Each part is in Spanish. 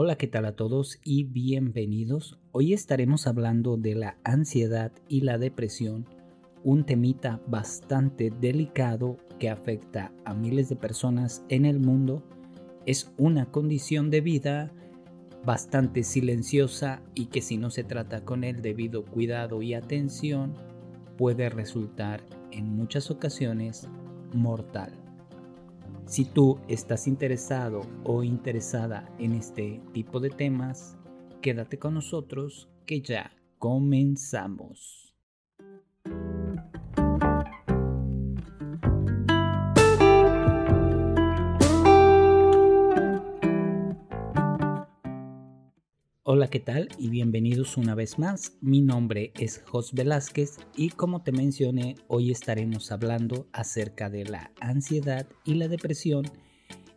Hola, ¿qué tal a todos y bienvenidos? Hoy estaremos hablando de la ansiedad y la depresión, un temita bastante delicado que afecta a miles de personas en el mundo. Es una condición de vida bastante silenciosa y que si no se trata con el debido cuidado y atención puede resultar en muchas ocasiones mortal. Si tú estás interesado o interesada en este tipo de temas, quédate con nosotros que ya comenzamos. Hola, ¿qué tal? Y bienvenidos una vez más. Mi nombre es Jos Velázquez y como te mencioné, hoy estaremos hablando acerca de la ansiedad y la depresión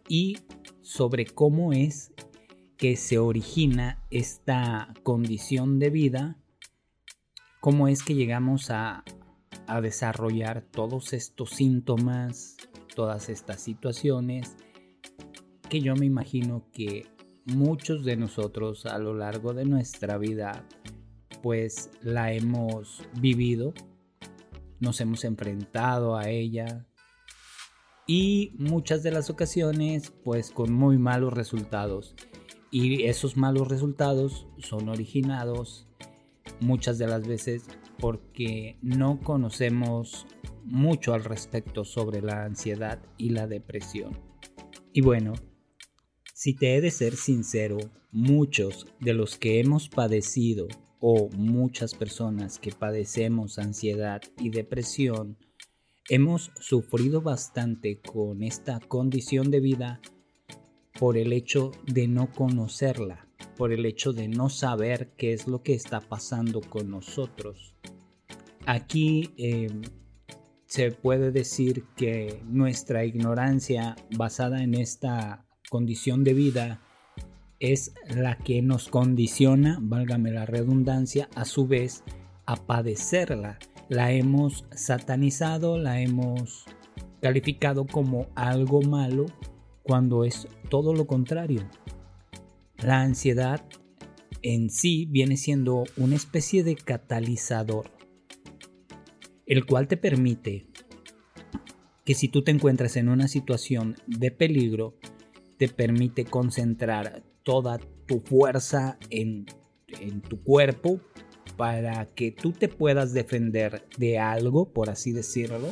y sobre cómo es que se origina esta condición de vida, cómo es que llegamos a, a desarrollar todos estos síntomas, todas estas situaciones que yo me imagino que muchos de nosotros a lo largo de nuestra vida pues la hemos vivido, nos hemos enfrentado a ella y muchas de las ocasiones pues con muy malos resultados y esos malos resultados son originados muchas de las veces porque no conocemos mucho al respecto sobre la ansiedad y la depresión. Y bueno, si te he de ser sincero, muchos de los que hemos padecido o muchas personas que padecemos ansiedad y depresión, hemos sufrido bastante con esta condición de vida por el hecho de no conocerla, por el hecho de no saber qué es lo que está pasando con nosotros. Aquí em, se puede decir que nuestra ignorancia basada en esta condición de vida es la que nos condiciona, válgame la redundancia, a su vez a padecerla. La hemos satanizado, la hemos calificado como algo malo cuando es todo lo contrario. La ansiedad en sí viene siendo una especie de catalizador, el cual te permite que si tú te encuentras en una situación de peligro, te permite concentrar toda tu fuerza en, tu cuerpo para que tú te puedas defender de algo, por así decirlo,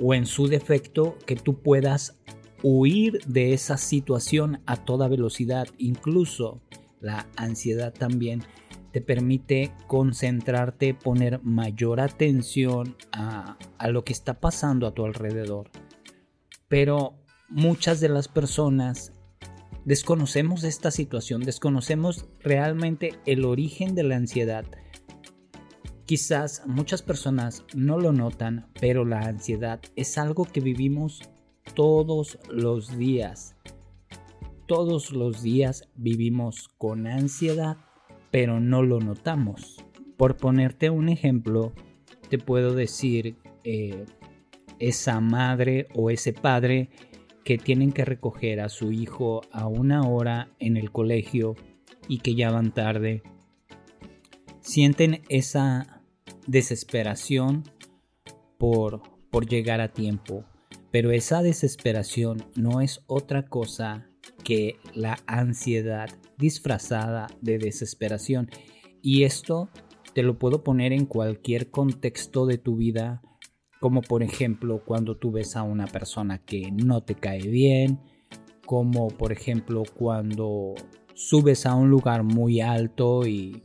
o en su defecto, que tú puedas huir de esa situación a toda velocidad. Incluso la ansiedad también te permite concentrarte, poner mayor atención a, a lo que está pasando a tu alrededor. Pero muchas de las personas desconocemos esta situación, desconocemos realmente el origen de la ansiedad. Quizás muchas personas no lo notan, pero la ansiedad es algo que vivimos todos los días. Todos los días vivimos con ansiedad, pero no lo notamos. Por ponerte un ejemplo, te puedo decir, eh, esa madre o ese padre que tienen que recoger a su hijo a una hora en el colegio y que ya van tarde, sienten esa desesperación por, por llegar a tiempo. Pero esa desesperación no es otra cosa que la ansiedad disfrazada de desesperación. Y esto te lo puedo poner en cualquier contexto de tu vida como por ejemplo cuando tú ves a una persona que no te cae bien, como por ejemplo cuando subes a un lugar muy alto y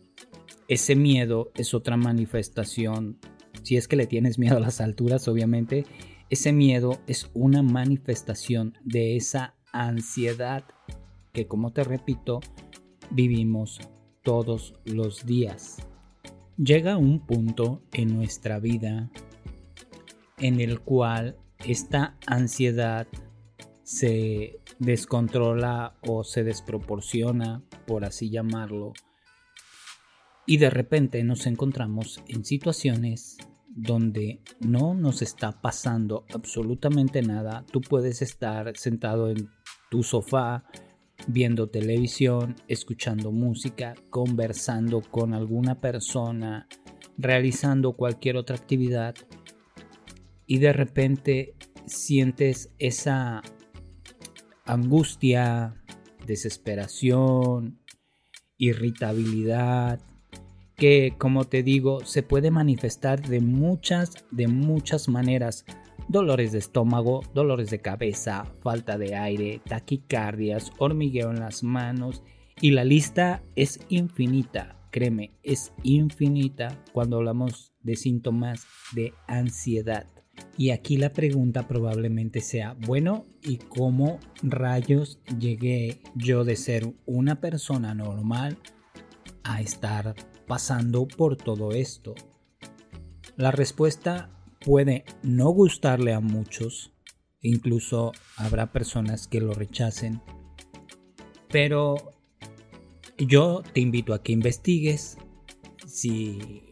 ese miedo es otra manifestación, si es que le tienes miedo a las alturas obviamente, ese miedo es una manifestación de esa ansiedad que como te repito, vivimos todos los días. Llega un punto en nuestra vida en el cual esta ansiedad se descontrola o se desproporciona, por así llamarlo, y de repente nos encontramos en situaciones donde no nos está pasando absolutamente nada. Tú puedes estar sentado en tu sofá viendo televisión, escuchando música, conversando con alguna persona, realizando cualquier otra actividad y de repente sientes esa angustia, desesperación, irritabilidad, que como te digo se puede manifestar de muchas, de muchas maneras. Dolores de estómago, dolores de cabeza, falta de aire, taquicardias, hormigueo en las manos y la lista es infinita. Créeme, es infinita cuando hablamos de síntomas de ansiedad. Y aquí la pregunta probablemente sea, bueno, ¿y cómo rayos llegué yo de ser una persona normal a estar pasando por todo esto? La respuesta puede no gustarle a muchos, incluso habrá personas que lo rechacen, pero yo te invito a que investigues si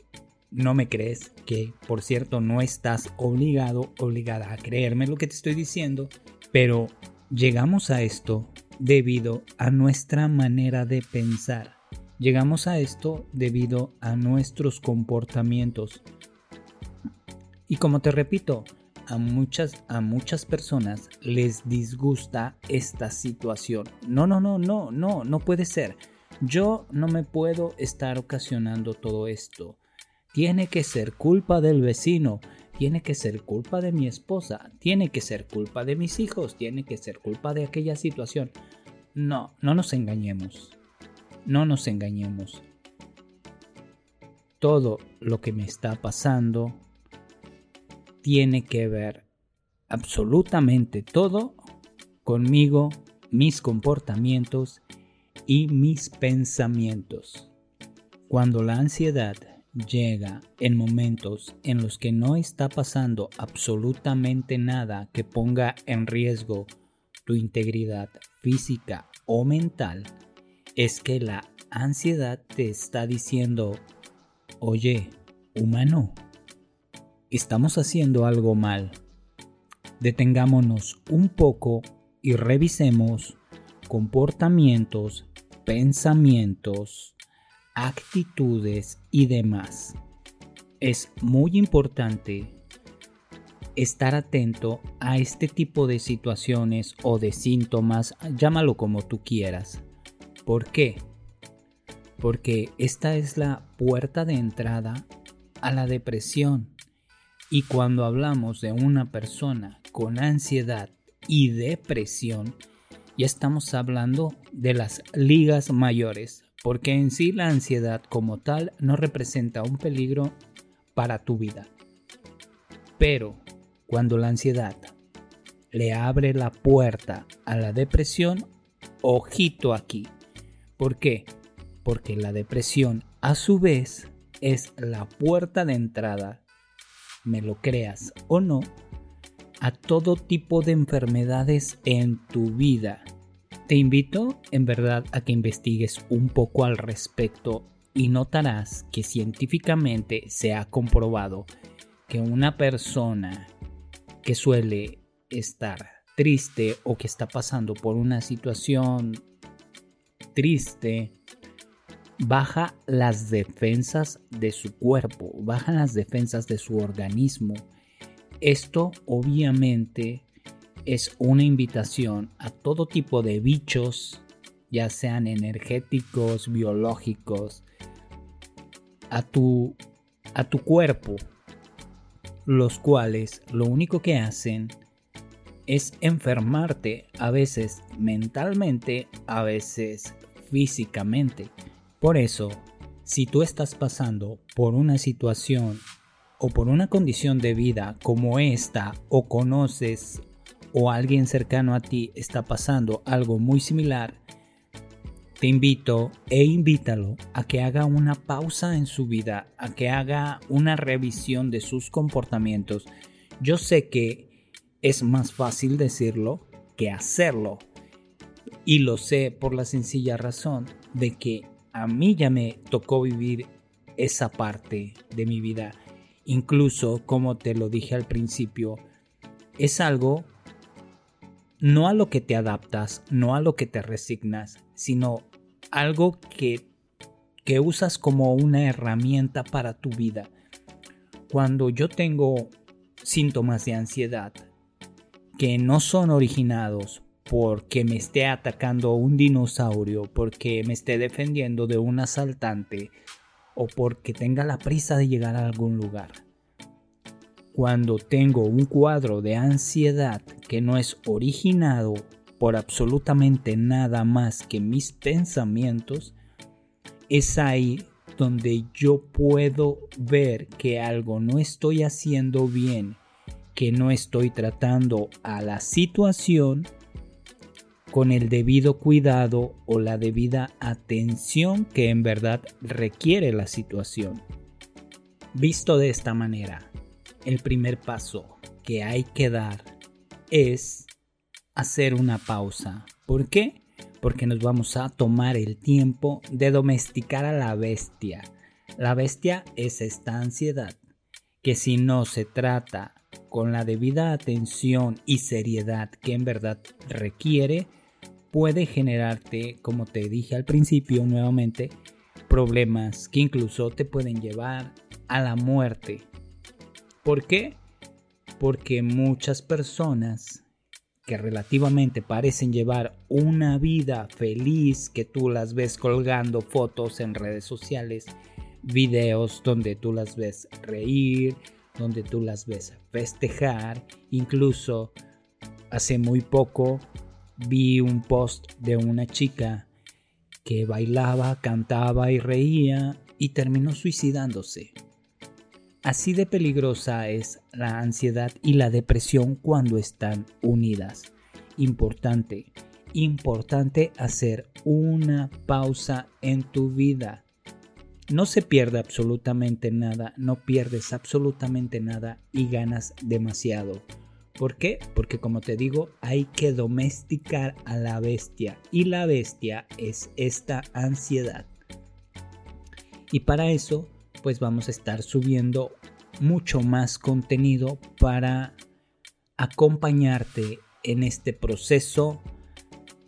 no me crees, que por cierto no estás obligado, obligada a creerme lo que te estoy diciendo, pero llegamos a esto debido a nuestra manera de pensar. Llegamos a esto debido a nuestros comportamientos. Y como te repito, a muchas, a muchas personas les disgusta esta situación. No, no, no, no, no, no puede ser. Yo no me puedo estar ocasionando todo esto tiene que ser culpa del vecino, tiene que ser culpa de mi esposa, tiene que ser culpa de mis hijos, tiene que ser culpa de aquella situación. No, no nos engañemos. No nos engañemos. Todo lo que me está pasando tiene que ver absolutamente todo conmigo, mis comportamientos y mis pensamientos. Cuando la ansiedad llega en momentos en los que no está pasando absolutamente nada que ponga en riesgo tu integridad física o mental, es que la ansiedad te está diciendo, oye, humano, estamos haciendo algo mal. Detengámonos un poco y revisemos comportamientos, pensamientos, actitudes y demás. Es muy importante estar atento a este tipo de situaciones o de síntomas, llámalo como tú quieras. ¿Por qué? Porque esta es la puerta de entrada a la depresión. Y cuando hablamos de una persona con ansiedad y depresión, ya estamos hablando de las ligas mayores, porque en sí la ansiedad como tal no representa un peligro para tu vida. Pero cuando la ansiedad le abre la puerta a la depresión, ojito aquí. ¿Por qué? Porque la depresión a su vez es la puerta de entrada, me lo creas o no, a todo tipo de enfermedades en tu vida te invito en verdad a que investigues un poco al respecto y notarás que científicamente se ha comprobado que una persona que suele estar triste o que está pasando por una situación triste, baja las defensas de su cuerpo, bajan las defensas de su organismo. Esto obviamente es una invitación a todo tipo de bichos, ya sean energéticos, biológicos, a tu, a tu cuerpo, los cuales lo único que hacen es enfermarte, a veces mentalmente, a veces físicamente. Por eso, si tú estás pasando por una situación o por una condición de vida como esta o conoces o alguien cercano a ti está pasando algo muy similar, te invito e invítalo a que haga una pausa en su vida, a que haga una revisión de sus comportamientos. Yo sé que es más fácil decirlo que hacerlo. Y lo sé por la sencilla razón de que a mí ya me tocó vivir esa parte de mi vida. Incluso, como te lo dije al principio, es algo no a lo que te adaptas, no a lo que te resignas, sino algo que, que usas como una herramienta para tu vida. Cuando yo tengo síntomas de ansiedad que no son originados porque me esté atacando un dinosaurio, porque me esté defendiendo de un asaltante o porque tenga la prisa de llegar a algún lugar. Cuando tengo un cuadro de ansiedad que no es originado por absolutamente nada más que mis pensamientos, es ahí donde yo puedo ver que algo no estoy haciendo bien, que no estoy tratando a la situación con el debido cuidado o la debida atención que en verdad requiere la situación. Visto de esta manera, el primer paso que hay que dar es hacer una pausa. ¿Por qué? Porque nos vamos a tomar el tiempo de domesticar a la bestia. La bestia es esta ansiedad que si no se trata con la debida atención y seriedad que en verdad requiere, puede generarte, como te dije al principio nuevamente, problemas que incluso te pueden llevar a la muerte. ¿Por qué? Porque muchas personas que relativamente parecen llevar una vida feliz, que tú las ves colgando fotos en redes sociales, videos donde tú las ves reír, donde tú las ves festejar, incluso hace muy poco vi un post de una chica que bailaba, cantaba y reía y terminó suicidándose. Así de peligrosa es la ansiedad y la depresión cuando están unidas. Importante, importante hacer una pausa en tu vida. No se pierde absolutamente nada, no pierdes absolutamente nada y ganas demasiado. ¿Por qué? Porque como te digo, hay que domesticar a la bestia y la bestia es esta ansiedad. Y para eso, pues vamos a estar subiendo mucho más contenido para acompañarte en este proceso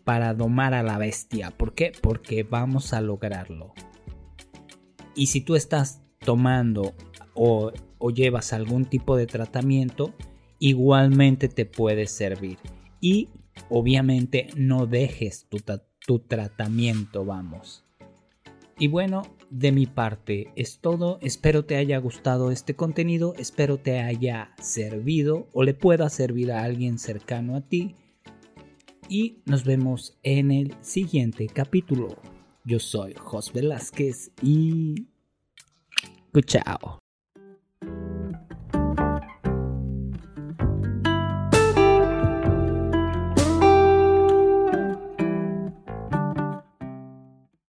para domar a la bestia. ¿Por qué? Porque vamos a lograrlo. Y si tú estás tomando o, llevas algún tipo de tratamiento, igualmente te puede servir. Y obviamente no dejes tu, tu tratamiento, vamos. Y bueno, de mi parte es todo. Espero te haya gustado este contenido. Espero te haya servido o le pueda servir a alguien cercano a ti. Y nos vemos en el siguiente capítulo. Yo soy Jos Velázquez y... Chao.